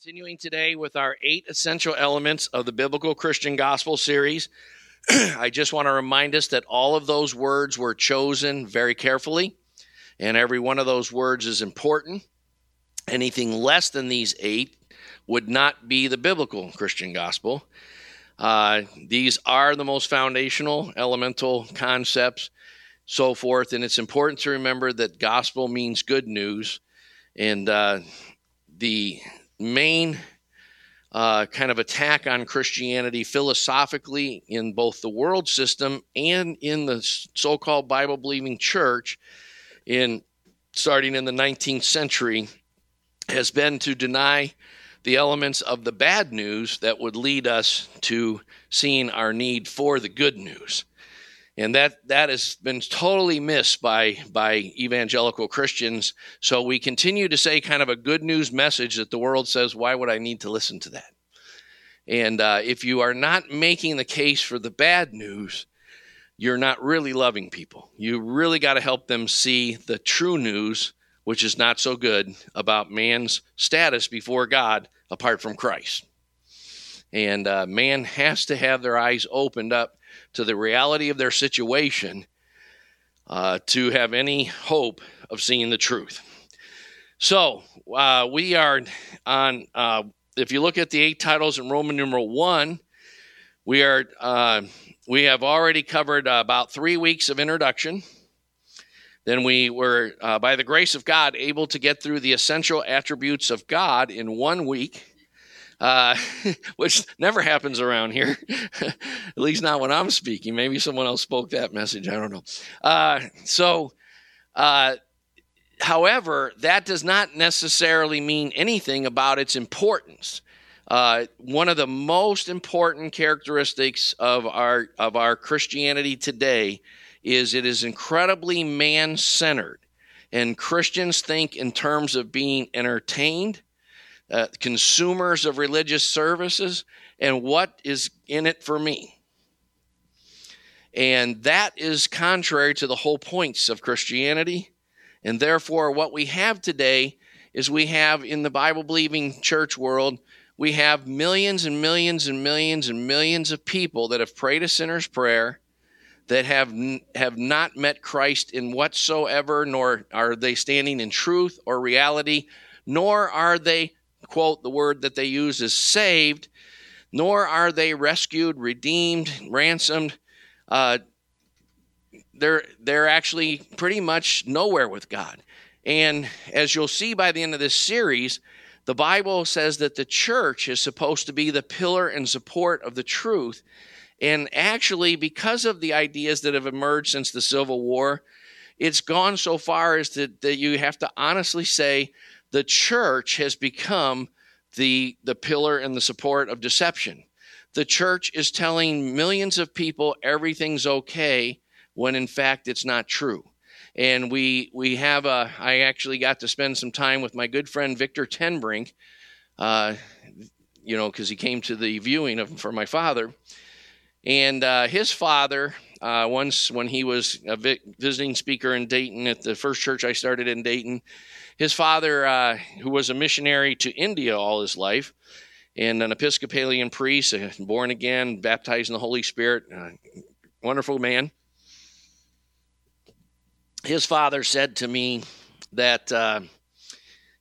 Continuing today with our eight essential elements of the Biblical Christian Gospel series, I just want to remind us that all of those words were chosen very carefully, and every one of those words is important. Anything less than these eight would not be the biblical Christian gospel. Uh, these are the most foundational, elemental concepts, so forth, and it's important to remember that gospel means good news, and uh, the main uh, kind of attack on Christianity philosophically in both the world system and in the so-called Bible-believing church in starting in the 19th century has been to deny the elements of the bad news that would lead us to seeing our need for the good news and that that has been totally missed by by evangelical Christians. So we continue to say kind of a good news message that the world says, why would I need to listen to that? And uh, if you are not making the case for the bad news, you're not really loving people. You really got to help them see the true news, which is not so good about man's status before God apart from Christ. And uh, man has to have their eyes opened up to the reality of their situation uh, to have any hope of seeing the truth. So uh, we are on, uh, if you look at the eight titles in Roman numeral one, we are uh, we have already covered about three weeks of introduction. Then we were, uh, by the grace of God, able to get through the essential attributes of God in one week uh, which never happens around here, at least not when I'm speaking. Maybe someone else spoke that message. I don't know. Uh, so, uh, however, that does not necessarily mean anything about its importance. Uh, one of the most important characteristics of our of our Christianity today is it is incredibly man-centered, and Christians think in terms of being entertained uh, consumers of religious services, and what is in it for me. And that is contrary to the whole points of Christianity. And therefore, what we have today is we have in the Bible believing church world, we have millions and millions and millions and millions of people that have prayed a sinner's prayer that have have not met Christ in whatsoever nor are they standing in truth or reality nor are they quote, the word that they use is saved, nor are they rescued, redeemed, ransomed. Uh, they're, they're actually pretty much nowhere with God. And as you'll see by the end of this series, the Bible says that the church is supposed to be the pillar and support of the truth. And actually, because of the ideas that have emerged since the Civil War, it's gone so far as to, that you have to honestly say the church has become the, the pillar and the support of deception. The church is telling millions of people everything's okay when in fact it's not true. And we we have a. I actually got to spend some time with my good friend Victor Tenbrink, uh, you know, because he came to the viewing of for my father, and uh, his father uh, once when he was a vi- visiting speaker in Dayton at the first church I started in Dayton. His father, uh, who was a missionary to India all his life, and an Episcopalian priest, born again, baptized in the Holy Spirit, uh, wonderful man. His father said to me that uh,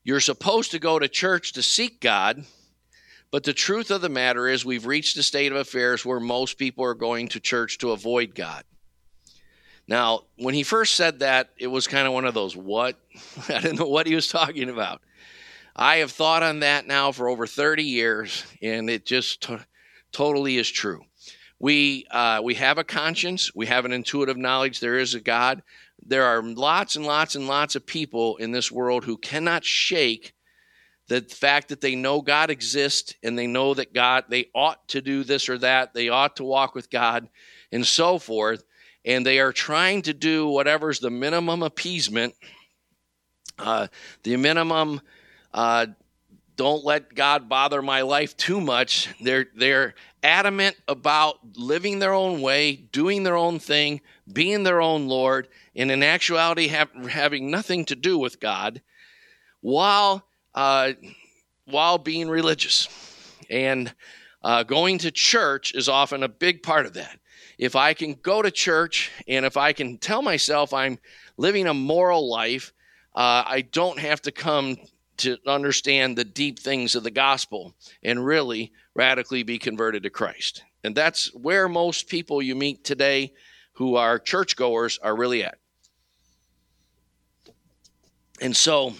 you're supposed to go to church to seek God, but the truth of the matter is, we've reached a state of affairs where most people are going to church to avoid God. Now, when he first said that, it was kind of one of those, what? I didn't know what he was talking about. I have thought on that now for over 30 years, and it just t- totally is true. We, uh, we have a conscience, we have an intuitive knowledge there is a God. There are lots and lots and lots of people in this world who cannot shake the fact that they know God exists and they know that God, they ought to do this or that, they ought to walk with God, and so forth and they are trying to do whatever's the minimum appeasement, uh, the minimum. Uh, don't let God bother my life too much. They're they're adamant about living their own way, doing their own thing, being their own Lord, and in actuality have, having nothing to do with God, while uh, while being religious. And uh, going to church is often a big part of that. If I can go to church and if I can tell myself I'm living a moral life, uh, I don't have to come to understand the deep things of the gospel and really radically be converted to Christ. And that's where most people you meet today who are churchgoers are really at. And so,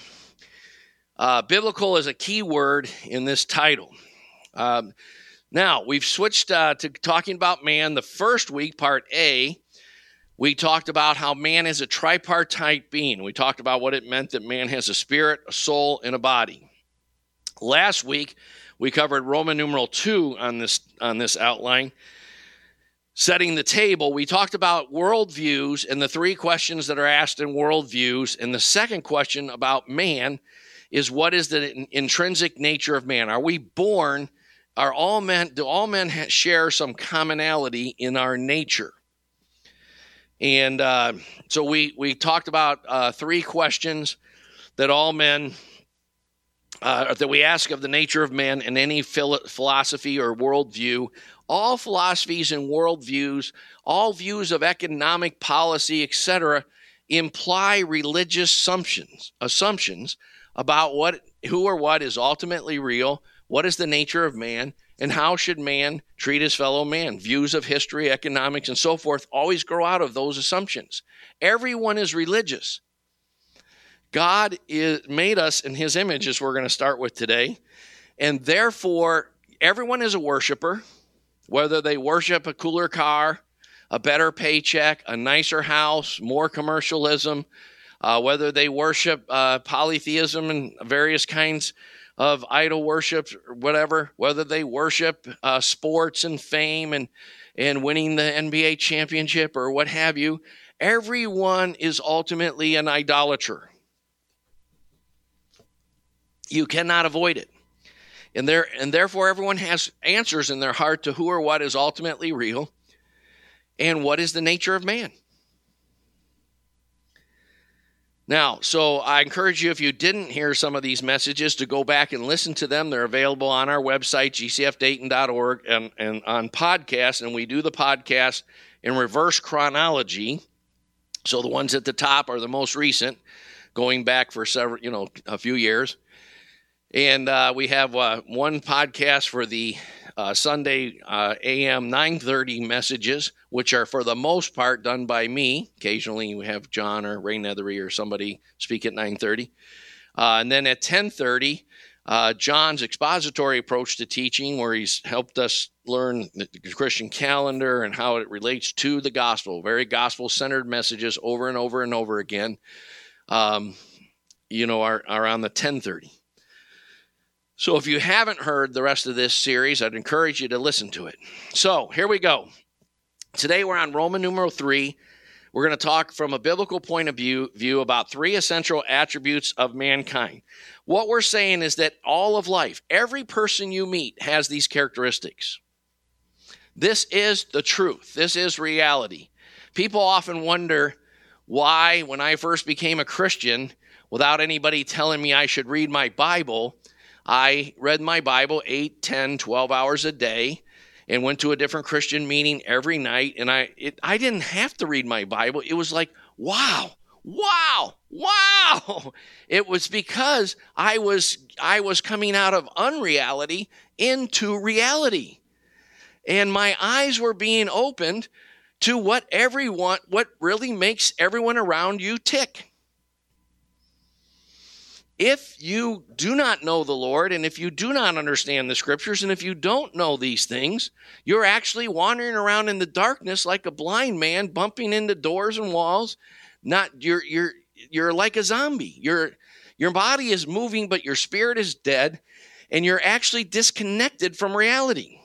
uh, biblical is a key word in this title. Um, now, we've switched uh, to talking about man. The first week, part A, we talked about how man is a tripartite being. We talked about what it meant that man has a spirit, a soul, and a body. Last week, we covered Roman numeral 2 on this, on this outline. Setting the table, we talked about worldviews and the three questions that are asked in worldviews. And the second question about man is what is the intrinsic nature of man? Are we born? Are all men, do all men share some commonality in our nature? And uh, so we, we talked about uh, three questions that all men, uh, that we ask of the nature of men in any philosophy or worldview. All philosophies and worldviews, all views of economic policy, etc., imply religious assumptions, assumptions about what, who or what is ultimately real, what is the nature of man, and how should man treat his fellow man? Views of history, economics, and so forth always grow out of those assumptions. Everyone is religious. God is, made us in his image, as we're going to start with today. And therefore, everyone is a worshiper, whether they worship a cooler car, a better paycheck, a nicer house, more commercialism, uh, whether they worship uh, polytheism and various kinds of idol worship or whatever, whether they worship uh, sports and fame and, and winning the NBA championship or what have you, everyone is ultimately an idolater. You cannot avoid it. And, there, and therefore, everyone has answers in their heart to who or what is ultimately real and what is the nature of man. Now, so I encourage you, if you didn't hear some of these messages, to go back and listen to them. They're available on our website, gcfdayton.org, and, and on podcast. And we do the podcast in reverse chronology. So the ones at the top are the most recent, going back for several, you know, a few years. And uh, we have uh, one podcast for the uh, Sunday uh, AM 9:30 messages, which are for the most part done by me. Occasionally, we have John or Ray Nethery or somebody speak at 9:30, uh, and then at 10:30. Uh, John's expository approach to teaching, where he's helped us learn the Christian calendar and how it relates to the gospel, very gospel centered messages over and over and over again, um, you know, are, are on the 1030. So if you haven't heard the rest of this series, I'd encourage you to listen to it. So here we go. Today we're on Roman numeral 3. We're going to talk from a biblical point of view, view about three essential attributes of mankind. What we're saying is that all of life, every person you meet has these characteristics. This is the truth. This is reality. People often wonder why, when I first became a Christian, without anybody telling me I should read my Bible, I read my Bible 8, 10, 12 hours a day and went to a different Christian meeting every night. And I, it, I didn't have to read my Bible. It was like, wow, wow, wow. It was because I was, I was coming out of unreality into reality. And my eyes were being opened to what everyone, what really makes everyone around you tick. If you do not know the Lord, and if you do not understand the scriptures, and if you don't know these things, you're actually wandering around in the darkness like a blind man, bumping into doors and walls. Not you're you're you're like a zombie. Your your body is moving, but your spirit is dead, and you're actually disconnected from reality.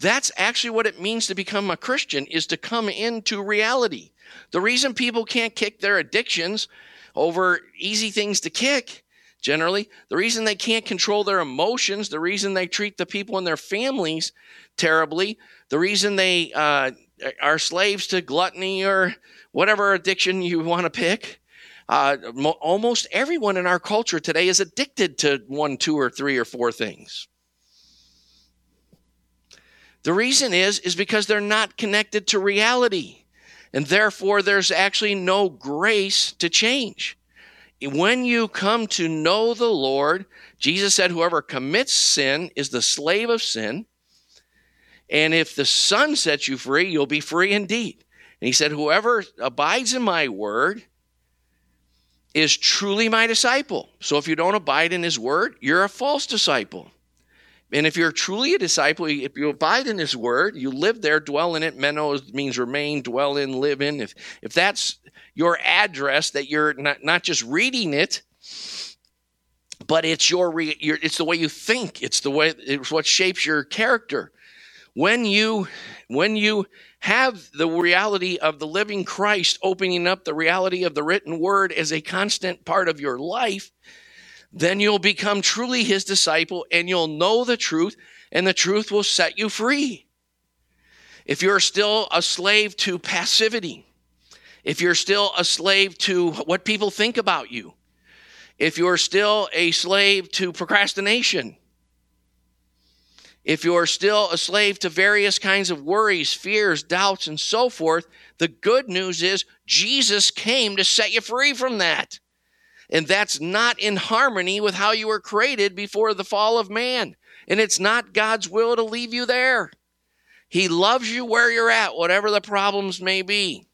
That's actually what it means to become a Christian is to come into reality. The reason people can't kick their addictions over easy things to kick generally. The reason they can't control their emotions, the reason they treat the people in their families terribly, the reason they uh, are slaves to gluttony or whatever addiction you want to pick, Uh, mo- almost everyone in our culture today is addicted to one, two, or three, or four things. The reason is is because they're not connected to reality. And therefore there's actually no grace to change. When you come to know the Lord, Jesus said whoever commits sin is the slave of sin. And if the Son sets you free, you'll be free indeed. And he said whoever abides in my word is truly my disciple. So if you don't abide in his word, you're a false disciple. And if you're truly a disciple, if you abide in his word, you live there, dwell in it. Meno means remain, dwell in, live in. If, if that's your address, that you're not, not just reading it, but it's your, re, your it's the way you think. It's the way, it's what shapes your character. When you, when you have the reality of the living Christ opening up the reality of the written word as a constant part of your life, then you'll become truly his disciple and you'll know the truth, and the truth will set you free. If you're still a slave to passivity, if you're still a slave to what people think about you, if you're still a slave to procrastination, if you're still a slave to various kinds of worries, fears, doubts, and so forth, the good news is Jesus came to set you free from that. And that's not in harmony with how you were created before the fall of man. And it's not God's will to leave you there. He loves you where you're at, whatever the problems may be.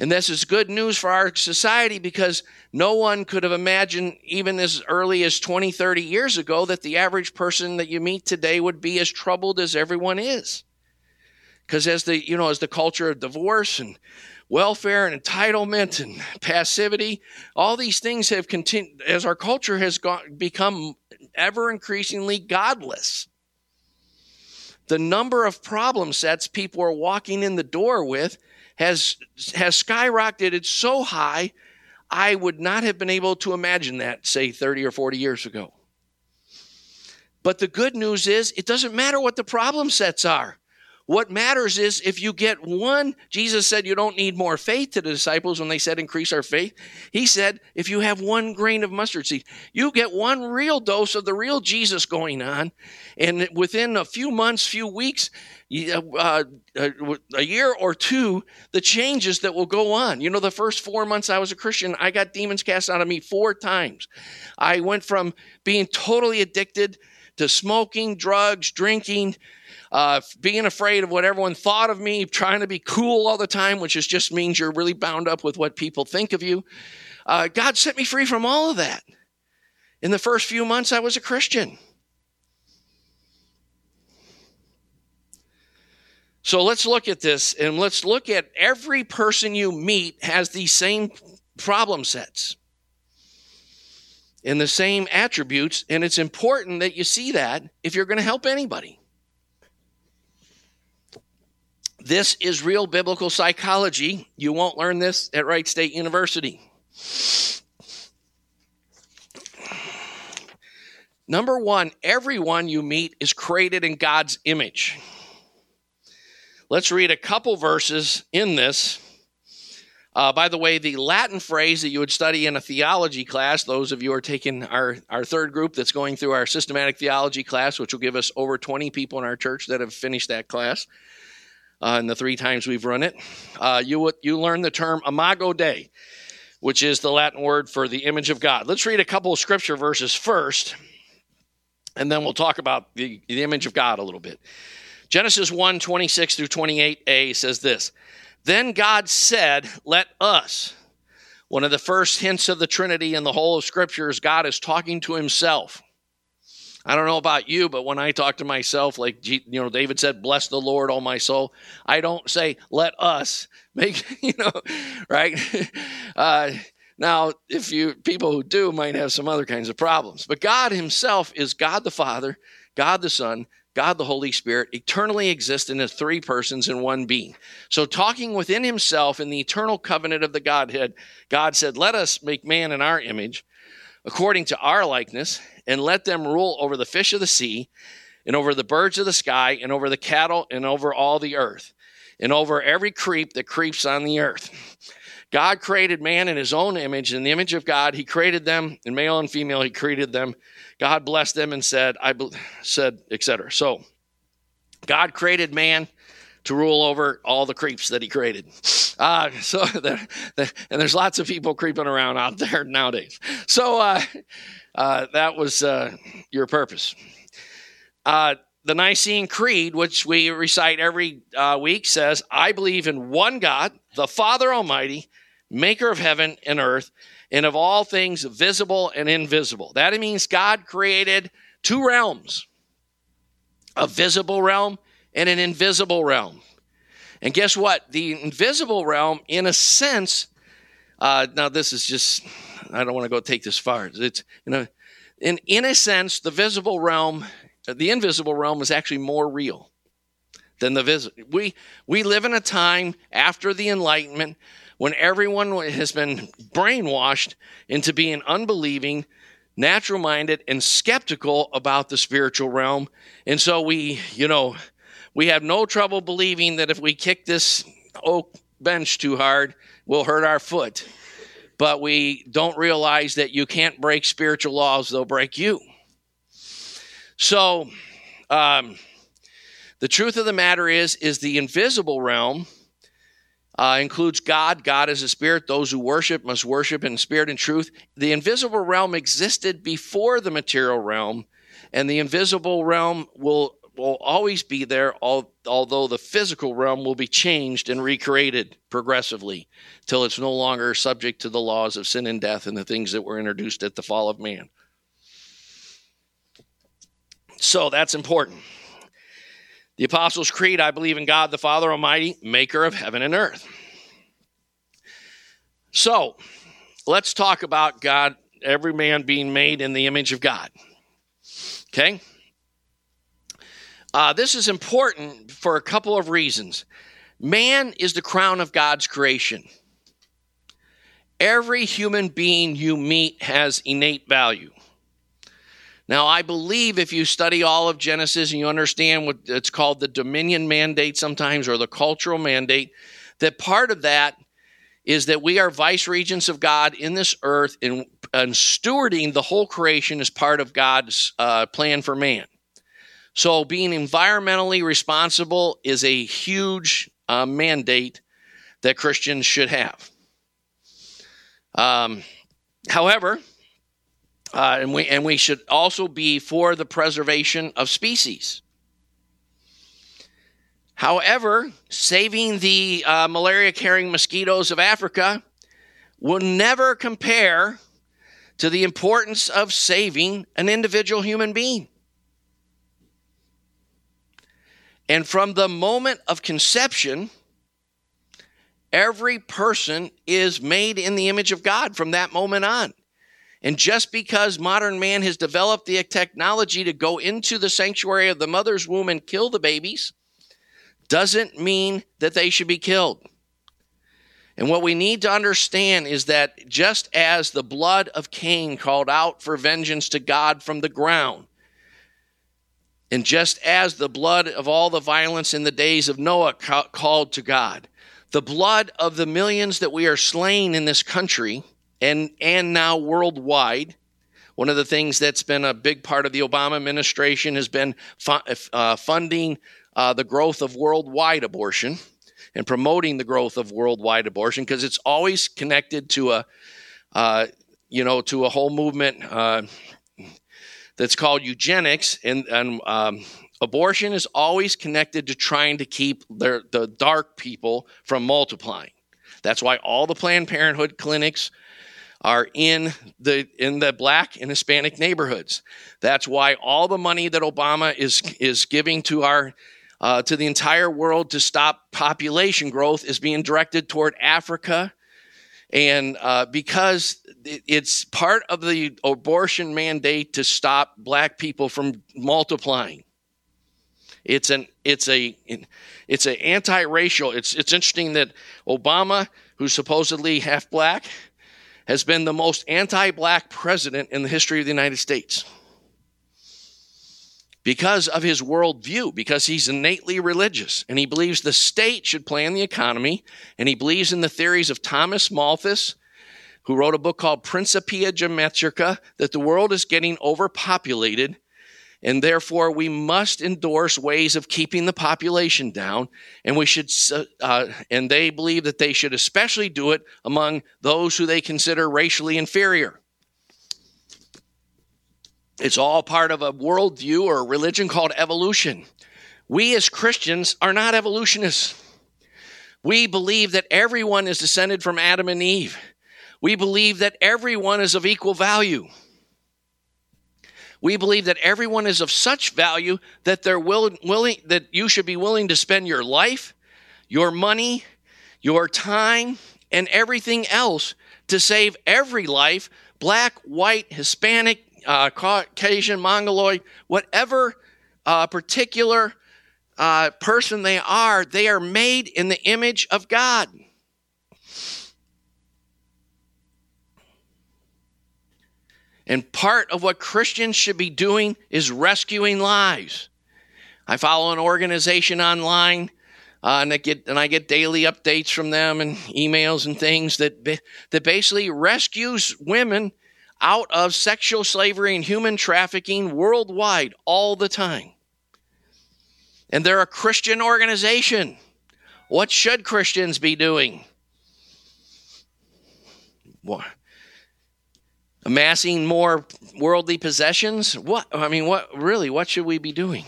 And this is good news for our society because no one could have imagined, even as early as 20, 30 years ago, that the average person that you meet today would be as troubled as everyone is. Because as the, you know, as the culture of divorce and welfare and entitlement and passivity. All these things have continued as our culture has gone, become ever increasingly godless. The number of problem sets people are walking in the door with has, has skyrocketed so high, I would not have been able to imagine that, say, 30 or 40 years ago. But the good news is, it doesn't matter what the problem sets are. What matters is if you get one, Jesus said you don't need more faith to the disciples when they said increase our faith. He said if you have one grain of mustard seed, you get one real dose of the real Jesus going on. And within a few months, few weeks, uh, a year or two, the changes that will go on. You know, the first four months I was a Christian, I got demons cast out of me four times. I went from being totally addicted to smoking, drugs, drinking, uh, being afraid of what everyone thought of me, trying to be cool all the time, which is just means you're really bound up with what people think of you. Uh, God set me free from all of that. In the first few months, I was a Christian. So let's look at this and let's look at every person you meet has these same problem sets and the same attributes. And it's important that you see that if you're going to help anybody. This is real biblical psychology. You won't learn this at Wright State University. Number one, everyone you meet is created in God's image. Let's read a couple verses in this. Uh, by the way, the Latin phrase that you would study in a theology class, those of you who are taking our, our third group that's going through our systematic theology class, which will give us over 20 people in our church that have finished that class uh, in the three times we've run it. Uh, you, would you learn the term imago Dei, which is the Latin word for the image of God. Let's read a couple of scripture verses first, and then we'll talk about the, the image of God a little bit. Genesis 1 26 through 28a says this Then God said, Let us. One of the first hints of the Trinity in the whole of Scripture is God is talking to himself. I don't know about you, but when I talk to myself, like you know, David said, "Bless the Lord, all my soul." I don't say, "Let us make," you know, right? Uh, now, if you people who do might have some other kinds of problems, but God Himself is God the Father, God the Son, God the Holy Spirit, eternally exist in the three persons in one being. So, talking within Himself in the eternal covenant of the Godhead, God said, "Let us make man in our image." according to our likeness, and let them rule over the fish of the sea, and over the birds of the sky, and over the cattle, and over all the earth, and over every creep that creeps on the earth. God created man in his own image, in the image of God. He created them in male and female. He created them. God blessed them and said, I said, etc. So God created man to rule over all the creeps that he created. Uh, so and there's lots of people creeping around out there nowadays. So uh, uh, that was uh, your purpose. Uh, the Nicene Creed, which we recite every uh, week, says, I believe in one God, the Father Almighty, maker of heaven and earth, and of all things visible and invisible. That means God created two realms a visible realm and an invisible realm. And guess what? The invisible realm, in a sense, uh, now this is just, I don't want to go take this far. It's, you know, in, in a sense, the visible realm the invisible realm is actually more real than the visible. We, we live in a time after the Enlightenment when everyone has been brainwashed into being unbelieving, natural minded, and skeptical about the spiritual realm. And so we, you know, we have no trouble believing that if we kick this oak bench too hard, we'll hurt our foot. But we don't realize that you can't break spiritual laws, they'll break you. So, um, the truth of the matter is, is the invisible realm uh, includes God. God is a spirit. Those who worship must worship in spirit and truth. The invisible realm existed before the material realm, and the invisible realm will will always be there, although the physical realm will be changed and recreated progressively till it's no longer subject to the laws of sin and death and the things that were introduced at the fall of man. So that's important. The Apostles' Creed I believe in God the Father Almighty, maker of heaven and earth. So let's talk about God, every man being made in the image of God. Okay? Uh, this is important for a couple of reasons. Man is the crown of God's creation. Every human being you meet has innate value. Now, I believe if you study all of Genesis and you understand what it's called the dominion mandate sometimes or the cultural mandate, that part of that is that we are vice regents of God in this earth and, and stewarding the whole creation as part of God's uh, plan for man. So, being environmentally responsible is a huge uh, mandate that Christians should have. Um, however, uh, and, we, and we should also be for the preservation of species. However, saving the uh, malaria carrying mosquitoes of Africa will never compare to the importance of saving an individual human being. And from the moment of conception, every person is made in the image of God from that moment on. And just because modern man has developed the technology to go into the sanctuary of the mother's womb and kill the babies, doesn't mean that they should be killed. And what we need to understand is that just as the blood of Cain called out for vengeance to God from the ground, and just as the blood of all the violence in the days of Noah ca- called to God, the blood of the millions that we are slain in this country and and now worldwide. One of the things that's been a big part of the Obama administration has been fu- uh, funding uh, the growth of worldwide abortion and promoting the growth of worldwide abortion because it's always connected to a, uh, you know, to a whole movement uh, that's called eugenics, and, and um, abortion is always connected to trying to keep the dark people from multiplying. That's why all the Planned Parenthood clinics are in the in the black and Hispanic neighborhoods. That's why all the money that Obama is is giving to our uh, to the entire world to stop population growth is being directed toward Africa, and uh, because it's part of the abortion mandate to stop black people from multiplying. It's an it's a it's an anti-racial. It's it's interesting that Obama, who's supposedly half black, has been the most anti black president in the history of the United States. because of his worldview, because he's innately religious, and he believes the state should plan the economy, and he believes in the theories of Thomas Malthus, who wrote a book called Principia Geometrica, that the world is getting overpopulated, and therefore we must endorse ways of keeping the population down, and we should, uh, and they believe that they should especially do it among those who they consider racially inferior. It's all part of a worldview or a religion called evolution. We as Christians are not evolutionists. We believe that everyone is descended from Adam and Eve. We believe that everyone is of equal value. We believe that everyone is of such value that they're willing, willing that you should be willing to spend your life, your money, your time, and everything else to save every life, black, white, Hispanic, uh, Caucasian, Mongoloid, whatever uh, particular uh, person they are, they are made in the image of God. And part of what Christians should be doing is rescuing lives. I follow an organization online, uh, and I get and I get daily updates from them and emails and things that that basically rescues women out of sexual slavery and human trafficking worldwide all the time. And they're a Christian organization. What should Christians be doing? What? Amassing more worldly possessions? What? I mean, what really? What should we be doing?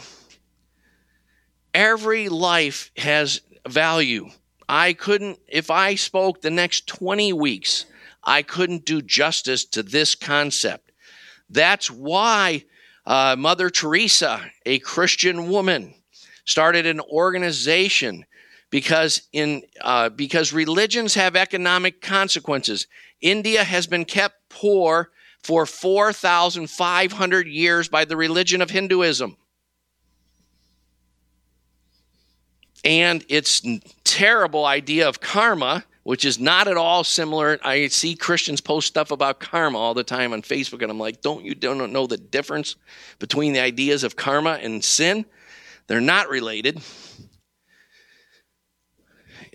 Every life has value. I couldn't, if I spoke the next 20 weeks I couldn't do justice to this concept. That's why uh, Mother Teresa, a Christian woman, started an organization because in uh, because religions have economic consequences. India has been kept poor for 4,500 years by the religion of Hinduism. And its terrible idea of karma which is not at all similar. I see Christians post stuff about karma all the time on Facebook, and I'm like, don't you don't know the difference between the ideas of karma and sin? They're not related.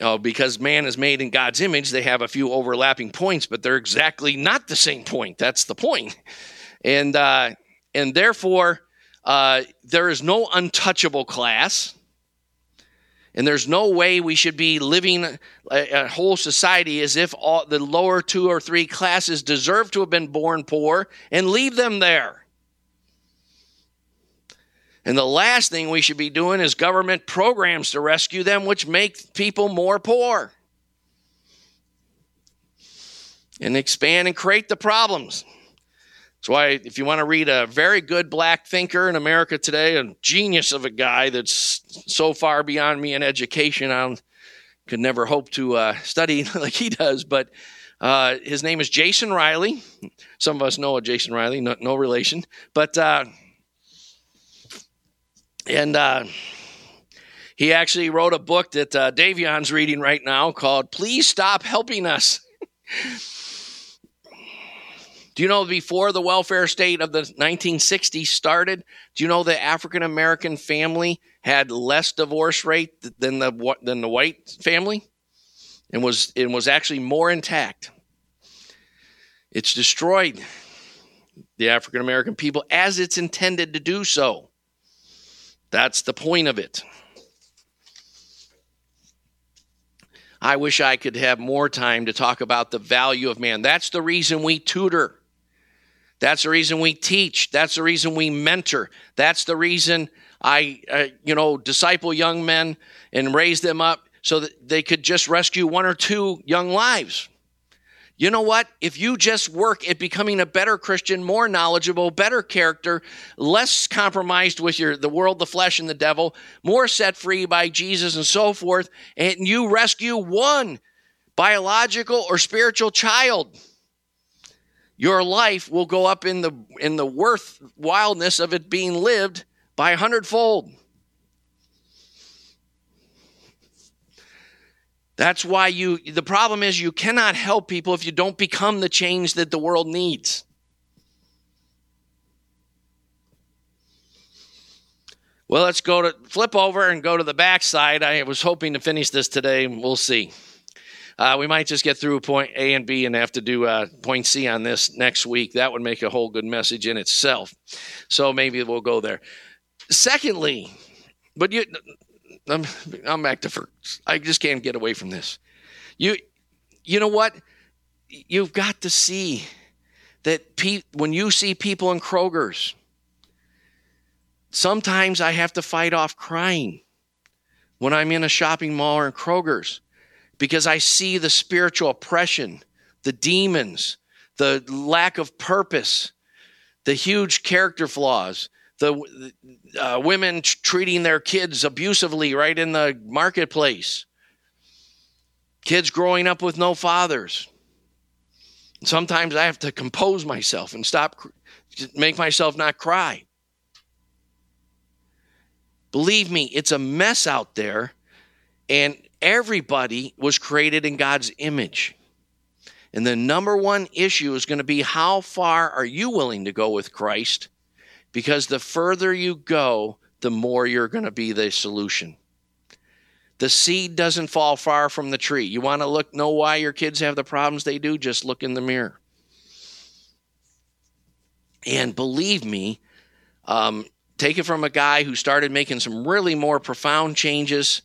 Oh, because man is made in God's image, they have a few overlapping points, but they're exactly not the same point. That's the point. And uh, and therefore, uh, there is no untouchable class. And there's no way we should be living a, a, whole society as if all the lower two or three classes deserve to have been born poor and leave them there. And the last thing we should be doing is government programs to rescue them, which make people more poor and expand and create the problems. That's why, if you want to read a very good black thinker in America today, a genius of a guy that's so far beyond me in education, I could never hope to uh, study like he does. But uh, his name is Jason Riley. Some of us know a Jason Riley, no, no relation. But, uh, and uh, he actually wrote a book that uh, Davion's reading right now called Please Stop Helping Us. Do you know before the welfare state of the 1960s started, do you know the African American family had less divorce rate than the than the white family, and was and was actually more intact. It's destroyed the African American people as it's intended to do so. That's the point of it. I wish I could have more time to talk about the value of man. That's the reason we tutor. That's the reason we teach. That's the reason we mentor. That's the reason I, uh, you know, disciple young men and raise them up so that they could just rescue one or two young lives. You know what? If you just work at becoming a better Christian, more knowledgeable, better character, less compromised with your the world, the flesh, and the devil, more set free by Jesus and so forth, and you rescue one biological or spiritual child your life will go up in the in the worthwhileness of it being lived by a hundredfold. That's why you the problem is you cannot help people if you don't become the change that the world needs. Well, let's go to flip over and go to the back side. I was hoping to finish this today. We'll see. Uh, we might just get through point A and B and have to do uh, point C on this next week. That would make a whole good message in itself. So maybe we'll go there. Secondly, but you, I'm, I'm back to first. I just can't get away from this. You, you know what? You've got to see that pe- when you see people in Kroger's, sometimes I have to fight off crying when I'm in a shopping mall or in Kroger's because I see the spiritual oppression, the demons, the lack of purpose, the huge character flaws, the uh, women t- treating their kids abusively right in the marketplace, kids growing up with no fathers. Sometimes I have to compose myself and stop, make myself not cry. Believe me, it's a mess out there, and everybody was created in God's image. And the number one issue is going to be how far are you willing to go with Christ? Because the further you go, the more you're going to be the solution. The seed doesn't fall far from the tree. You want to look know why your kids have the problems they do? Just look in the mirror. And believe me, um, take it from a guy who started making some really more profound changes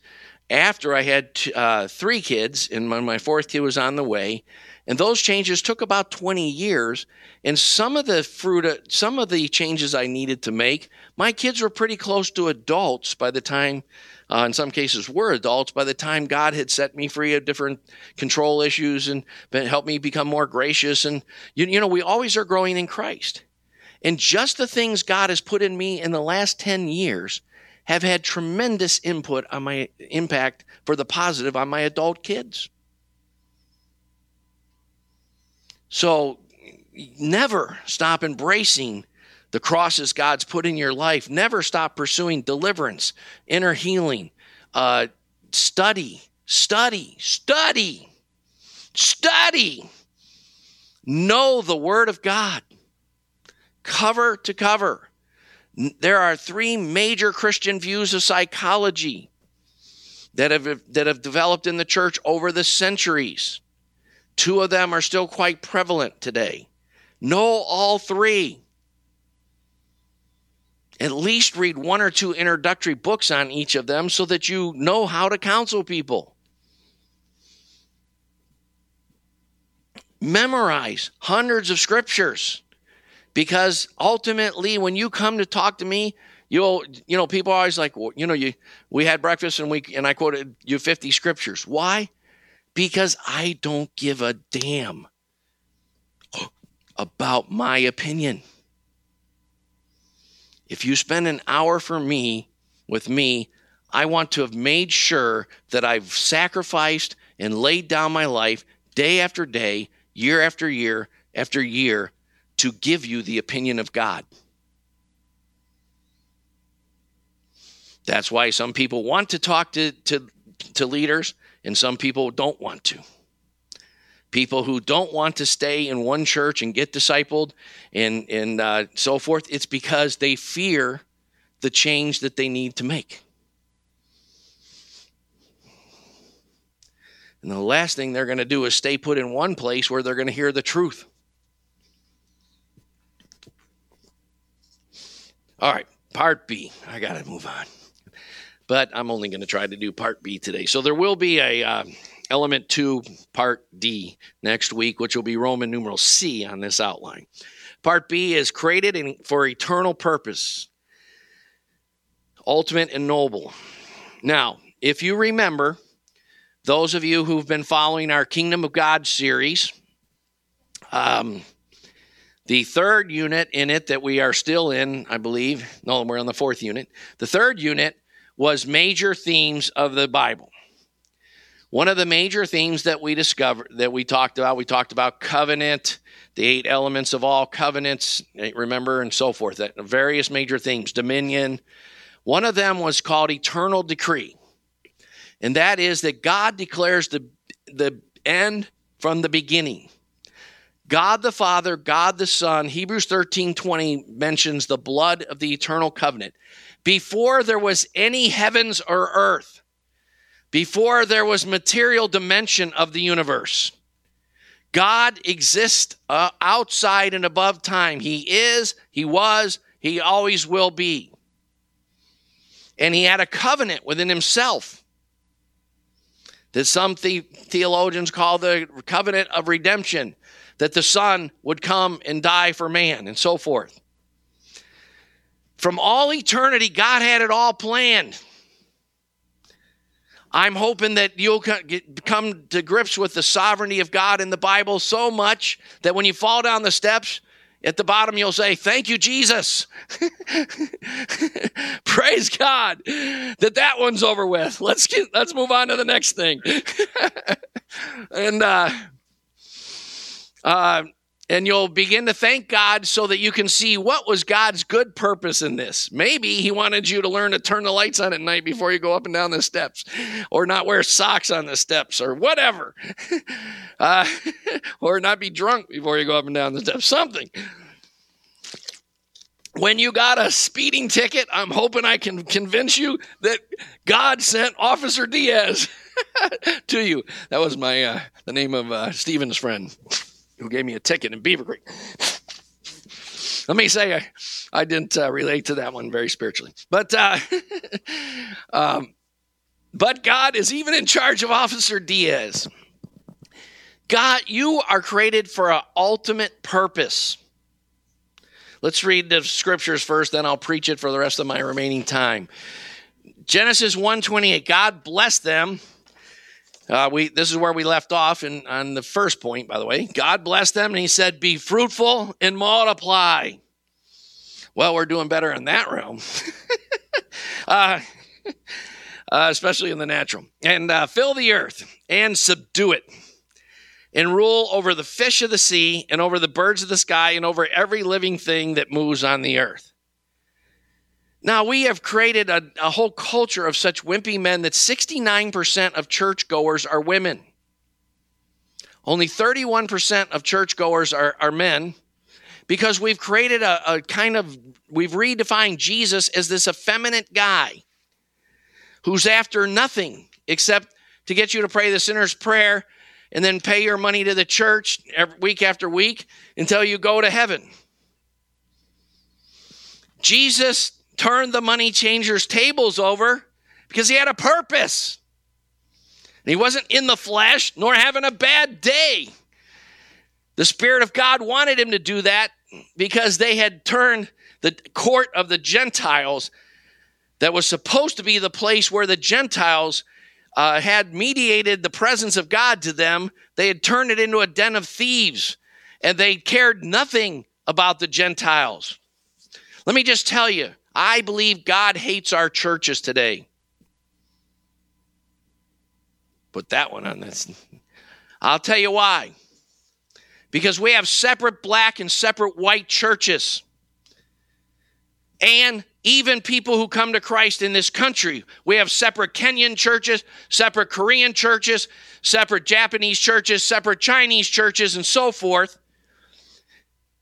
after I had t- uh, three kids, and my, my fourth kid was on the way. And those changes took about 20 years. And some of the fruit, some of the changes I needed to make, my kids were pretty close to adults by the time, uh, in some cases, were adults by the time God had set me free of different control issues and helped me become more gracious. And, you, you know, we always are growing in Christ. And just the things God has put in me in the last 10 years have had tremendous input on my impact for the positive on my adult kids. So never stop embracing the crosses God's put in your life. Never stop pursuing deliverance, inner healing. Uh, study, study, study, study. Know the Word of God cover to cover. There are three major Christian views of psychology that have, that have developed in the church over the centuries. Two of them are still quite prevalent today. Know all three. At least read one or two introductory books on each of them so that you know how to counsel people. Memorize hundreds of scriptures because ultimately when you come to talk to me you'll you know people are always like well, you know you we had breakfast and we and i quoted you 50 scriptures why because i don't give a damn about my opinion if you spend an hour for me with me i want to have made sure that i've sacrificed and laid down my life day after day year after year after year to give you the opinion of God. That's why some people want to talk to, to, to leaders and some people don't want to. People who don't want to stay in one church and get discipled and, and uh, so forth, it's because they fear the change that they need to make. And the last thing they're going to do is stay put in one place where they're going to hear the truth. All right, part B. I got to move on. But I'm only going to try to do part B today. So there will be a uh, element 2 part D next week, which will be Roman numeral C on this outline. Part B is created in, for eternal purpose, ultimate and noble. Now, if you remember, those of you who've been following our Kingdom of God series, um, the third unit in it that we are still in, I believe, no, we're on the fourth unit. The third unit was major themes of the Bible. One of the major themes that we discovered, that we talked about, we talked about covenant, the eight elements of all covenants, eh, remember, and so forth, that various major themes, dominion. One of them was called eternal decree. And that is that God declares the, the end from the beginning. God the Father, God the Son, Hebrews 13 20 mentions the blood of the eternal covenant. Before there was any heavens or earth, before there was material dimension of the universe, God exists uh, outside and above time. He is, He was, He always will be. And He had a covenant within Himself that some the- theologians call the covenant of redemption, that the Son would come and die for man, and so forth. From all eternity, God had it all planned. I'm hoping that you'll come to grips with the sovereignty of God in the Bible so much that when you fall down the steps, at the bottom you'll say, Thank you, Jesus. Praise God that that one's over with. Let's get, let's move on to the next thing. and uh, uh, and you'll begin to thank God so that you can see what was God's good purpose in this. Maybe He wanted you to learn to turn the lights on at night before you go up and down the steps, or not wear socks on the steps, or whatever, uh, or not be drunk before you go up and down the steps. Something. When you got a speeding ticket, I'm hoping I can convince you that God sent Officer Diaz to you. That was my uh, the name of uh, Stephen's friend who gave me a ticket in Beaver Creek. Let me say, I, I didn't uh, relate to that one very spiritually, but uh, um, but God is even in charge of Officer Diaz. God, you are created for an ultimate purpose. Let's read the scriptures first, then I'll preach it for the rest of my remaining time. Genesis 1:28. God blessed them uh, we this is where we left off and on the first point, by the way. God blessed them and he said, Be fruitful and multiply. Well, we're doing better in that realm. uh, uh, especially in the natural. And uh, fill the earth and subdue it, and rule over the fish of the sea, and over the birds of the sky, and over every living thing that moves on the earth. Now, we have created a, a whole culture of such wimpy men that 69% of churchgoers are women. Only 31% of churchgoers are, are men because we've created a, a kind of, we've redefined Jesus as this effeminate guy who's after nothing except to get you to pray the sinner's prayer and then pay your money to the church every, week after week until you go to heaven. Jesus turned the money changers' tables over because he had a purpose. And he wasn't in the flesh nor having a bad day. The Spirit of God wanted him to do that because they had turned the court of the Gentiles, that was supposed to be the place where the Gentiles uh, had mediated the presence of God to them, they had turned it into a den of thieves and they cared nothing about the Gentiles. Let me just tell you I believe God hates our churches today. Put that one on this. I'll tell you why. Because we have separate black and separate white churches. And even people who come to Christ in this country. We have separate Kenyan churches, separate Korean churches, separate Japanese churches, separate Chinese churches, and so forth.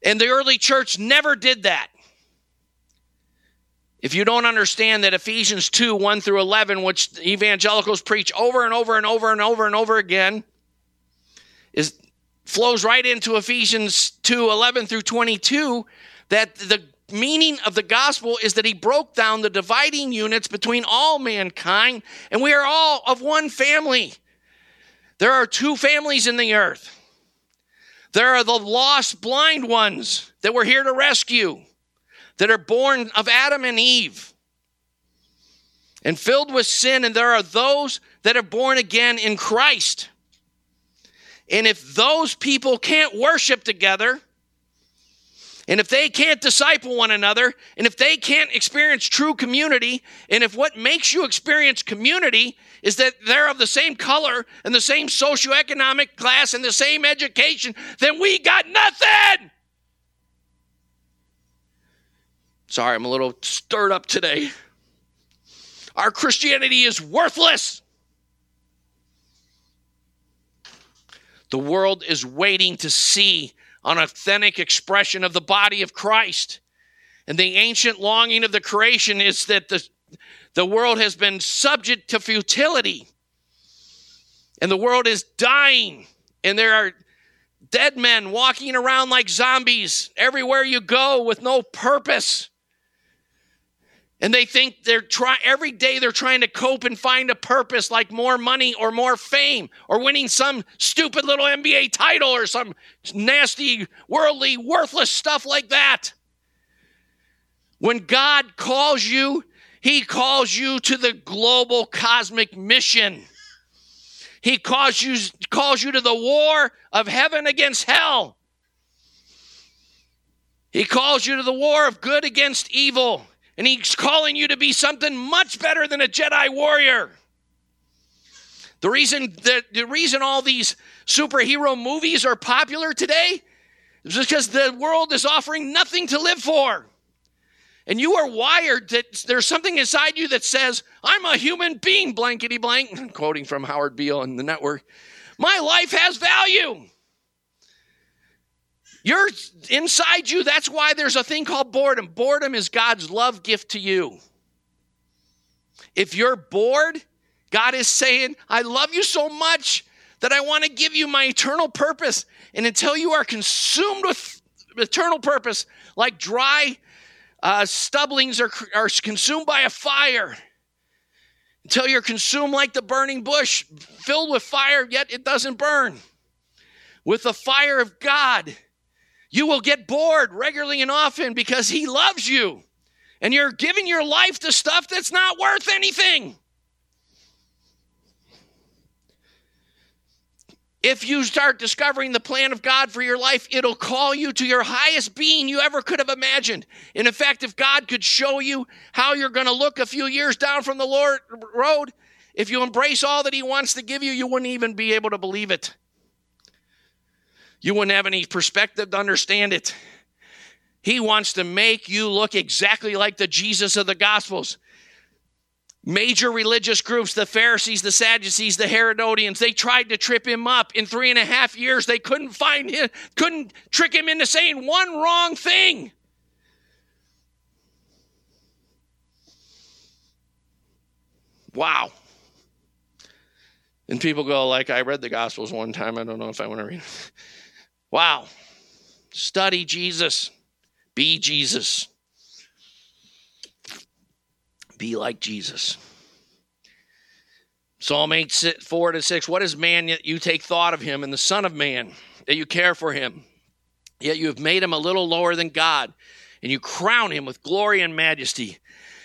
And the early church never did that. If you don't understand that Ephesians 2 1 through 11, which evangelicals preach over and over and over and over and over again, is flows right into Ephesians 2 11 through 22, that the meaning of the gospel is that he broke down the dividing units between all mankind, and we are all of one family. There are two families in the earth. There are the lost blind ones that we're here to rescue that are born of Adam and Eve and filled with sin, and there are those that are born again in Christ. And if those people can't worship together, and if they can't disciple one another, and if they can't experience true community, and if what makes you experience community is that they're of the same color and the same socioeconomic class and the same education, then we got nothing. Sorry, I'm a little stirred up today. Our Christianity is worthless. The world is waiting to see an authentic expression of the body of Christ. And the ancient longing of the creation is that the, the world has been subject to futility. And the world is dying. And there are dead men walking around like zombies everywhere you go with no purpose. And they think they're trying every day they're trying to cope and find a purpose like more money or more fame or winning some stupid little NBA title or some nasty, worldly, worthless stuff like that. When God calls you, He calls you to the global cosmic mission. He calls you, calls you to the war of heaven against hell. He calls you to the war of good against evil. And he's calling you to be something much better than a Jedi warrior. The reason that the reason all these superhero movies are popular today is because the world is offering nothing to live for. And you are wired that there's something inside you that says, I'm a human being, blankety blank. Quoting from Howard Beale in the network. My life has value. You're inside you. That's why there's a thing called boredom. Boredom is God's love gift to you. If you're bored, God is saying, I love you so much that I want to give you my eternal purpose. And until you are consumed with eternal purpose, like dry uh, stubblings are, are consumed by a fire, until you're consumed like the burning bush, filled with fire, yet it doesn't burn. With the fire of God, you will get bored regularly and often because He loves you. And you're giving your life to stuff that's not worth anything. If you start discovering the plan of God for your life, it'll call you to your highest being you ever could have imagined. And in fact, if God could show you how you're going to look a few years down from the Lord road, if you embrace all that He wants to give you, you wouldn't even be able to believe it. You wouldn't have any perspective to understand it. He wants to make you look exactly like the Jesus of the Gospels. Major religious groups, the Pharisees, the Sadducees, the Herodians, they tried to trip him up. In three and a half years, they couldn't find him, couldn't trick him into saying one wrong thing. Wow. And people go like, I read the Gospels one time. I don't know if I want to read it. Wow. Study Jesus. Be Jesus. Be like Jesus. Psalm 8, 4 to 6. What is man yet you take thought of him, and the Son of Man that you care for him? Yet you have made him a little lower than God, and you crown him with glory and majesty.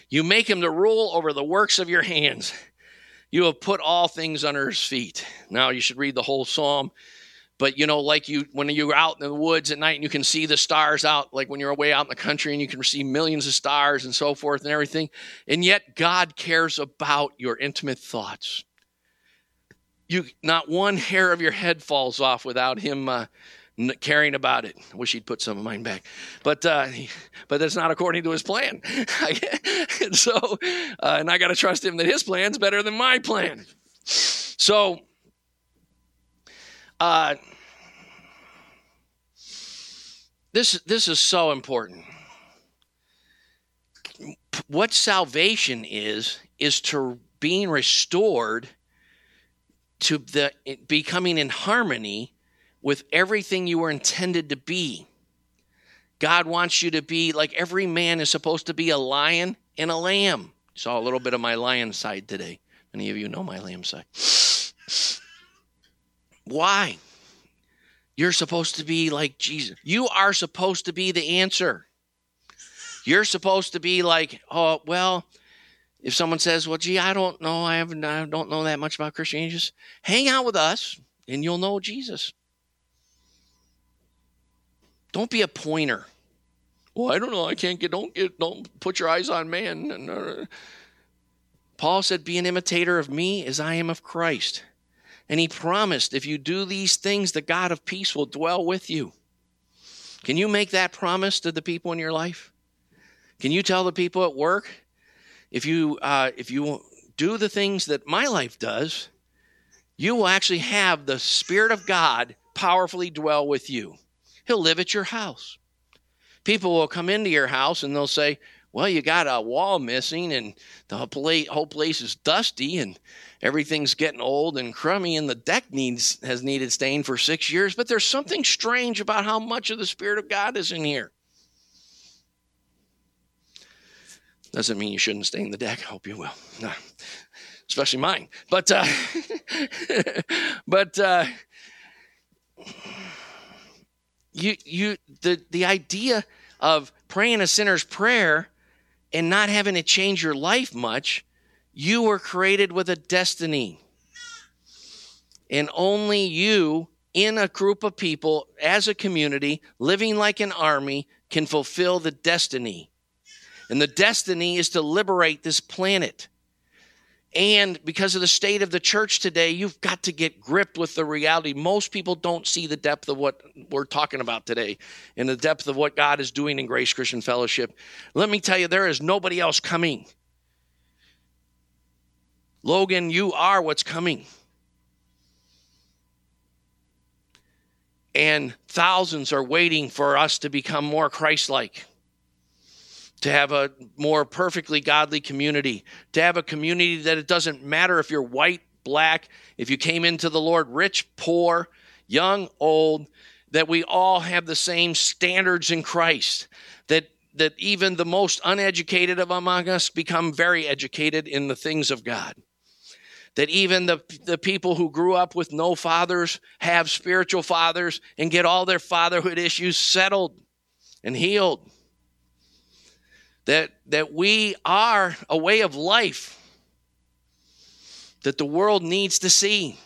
You make him to rule over the works of your hands. You have put all things under his feet. Now you should read the whole psalm but you know like you when you're out in the woods at night and you can see the stars out like when you're away out in the country and you can see millions of stars and so forth and everything and yet god cares about your intimate thoughts. You not one hair of your head falls off without him uh, caring about it. I wish he'd put some of mine back. But uh, but that's not according to his plan. And so uh, and i got to trust him that his plan's better than my plan. So uh, this this is so important. What salvation is is to being restored to the becoming in harmony with everything you were intended to be. God wants you to be like every man is supposed to be a lion and a lamb. Saw a little bit of my lion side today. Many of you know my lamb side. Why? You're supposed to be like Jesus. You are supposed to be the answer. You're supposed to be like, oh, well, if someone says, well, gee, I don't know, I haven't, I don't know that much about Christianity, just hang out with us and you'll know Jesus. Don't be a pointer. Well, I don't know. I can't get. Don't get. Don't put your eyes on man. Paul said, "Be an imitator of me as I am of Christ." And he promised, if you do these things, the God of peace will dwell with you. Can you make that promise to the people in your life? Can you tell the people at work, if you uh, if you do the things that my life does, you will actually have the Spirit of God powerfully dwell with you. He'll live at your house. People will come into your house and they'll say, Well, you got a wall missing and the whole place is dusty and everything's getting old and crummy and the deck needs has needed stain for six years, but there's something strange about how much of the Spirit of God is in here. Doesn't mean you shouldn't stain the deck. I hope you will. No. Especially mine. But uh, but uh, you you the the idea of praying a sinner's prayer and not having to change your life much, you were created with a destiny. And only you in a group of people as a community living like an army can fulfill the destiny. And the destiny is to liberate this planet. And because of the state of the church today, you've got to get gripped with the reality. Most people don't see the depth of what we're talking about today and the depth of what God is doing in Grace Christian Fellowship. Let me tell you, there is nobody else coming. Logan, you are what's coming. And thousands are waiting for us to become more Christ like to have a more perfectly godly community, to have a community that it doesn't matter if you're white, black, if you came into the Lord rich, poor, young, old, that we all have the same standards in Christ, that that even the most uneducated of among us become very educated in the things of God. That even the, the people who grew up with no fathers have spiritual fathers and get all their fatherhood issues settled and healed that, that we are a way of life that the world needs to see.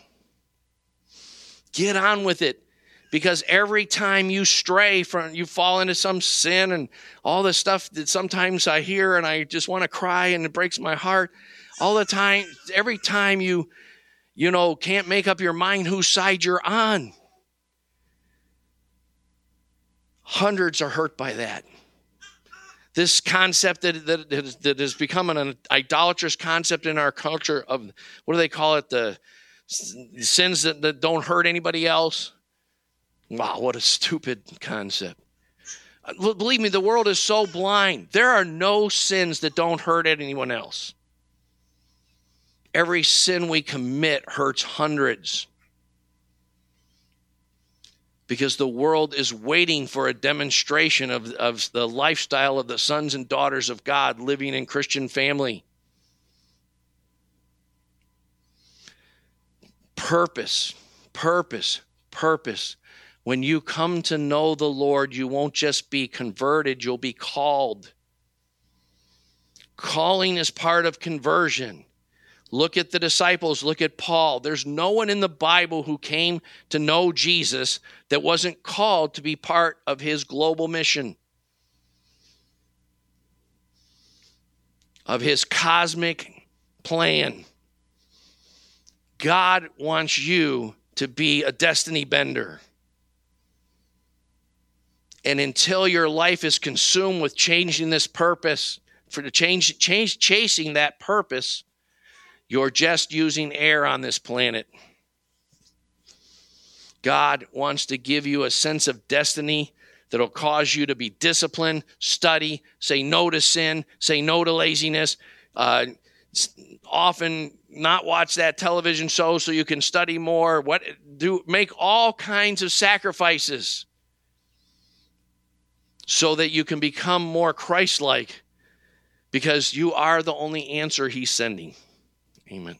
Get on with it because every time you stray from you fall into some sin and all the stuff that sometimes I hear and I just want to cry and it breaks my heart all the time every time you you know can't make up your mind whose side you're on hundreds are hurt by that this concept that, that, that has become an idolatrous concept in our culture of what do they call it? The sins that, that don't hurt anybody else. Wow what a stupid concept. Uh, believe me the world is so blind. There are no sins that don't hurt anyone else. Every sin we commit hurts hundreds because the world is waiting for a demonstration of, of the lifestyle of the sons and daughters of God living in Christian family. Purpose, purpose, purpose. When you come to know the Lord, you won't just be converted, you'll be called. Calling is part of conversion. Look at the disciples, look at Paul. There's no one in the Bible who came to know Jesus that wasn't called to be part of his global mission, of his cosmic plan. God wants you to be a destiny bender. And until your life is consumed with changing this purpose, for the change, change chasing that purpose, you're just using air on this planet. God wants to give you a sense of destiny that'll cause you to be disciplined, study, say no to sin, say no to laziness, uh, often not watch that television show so you can study more. What do make all kinds of sacrifices so that you can become more Christ-like because you are the only answer he's sending. Amen.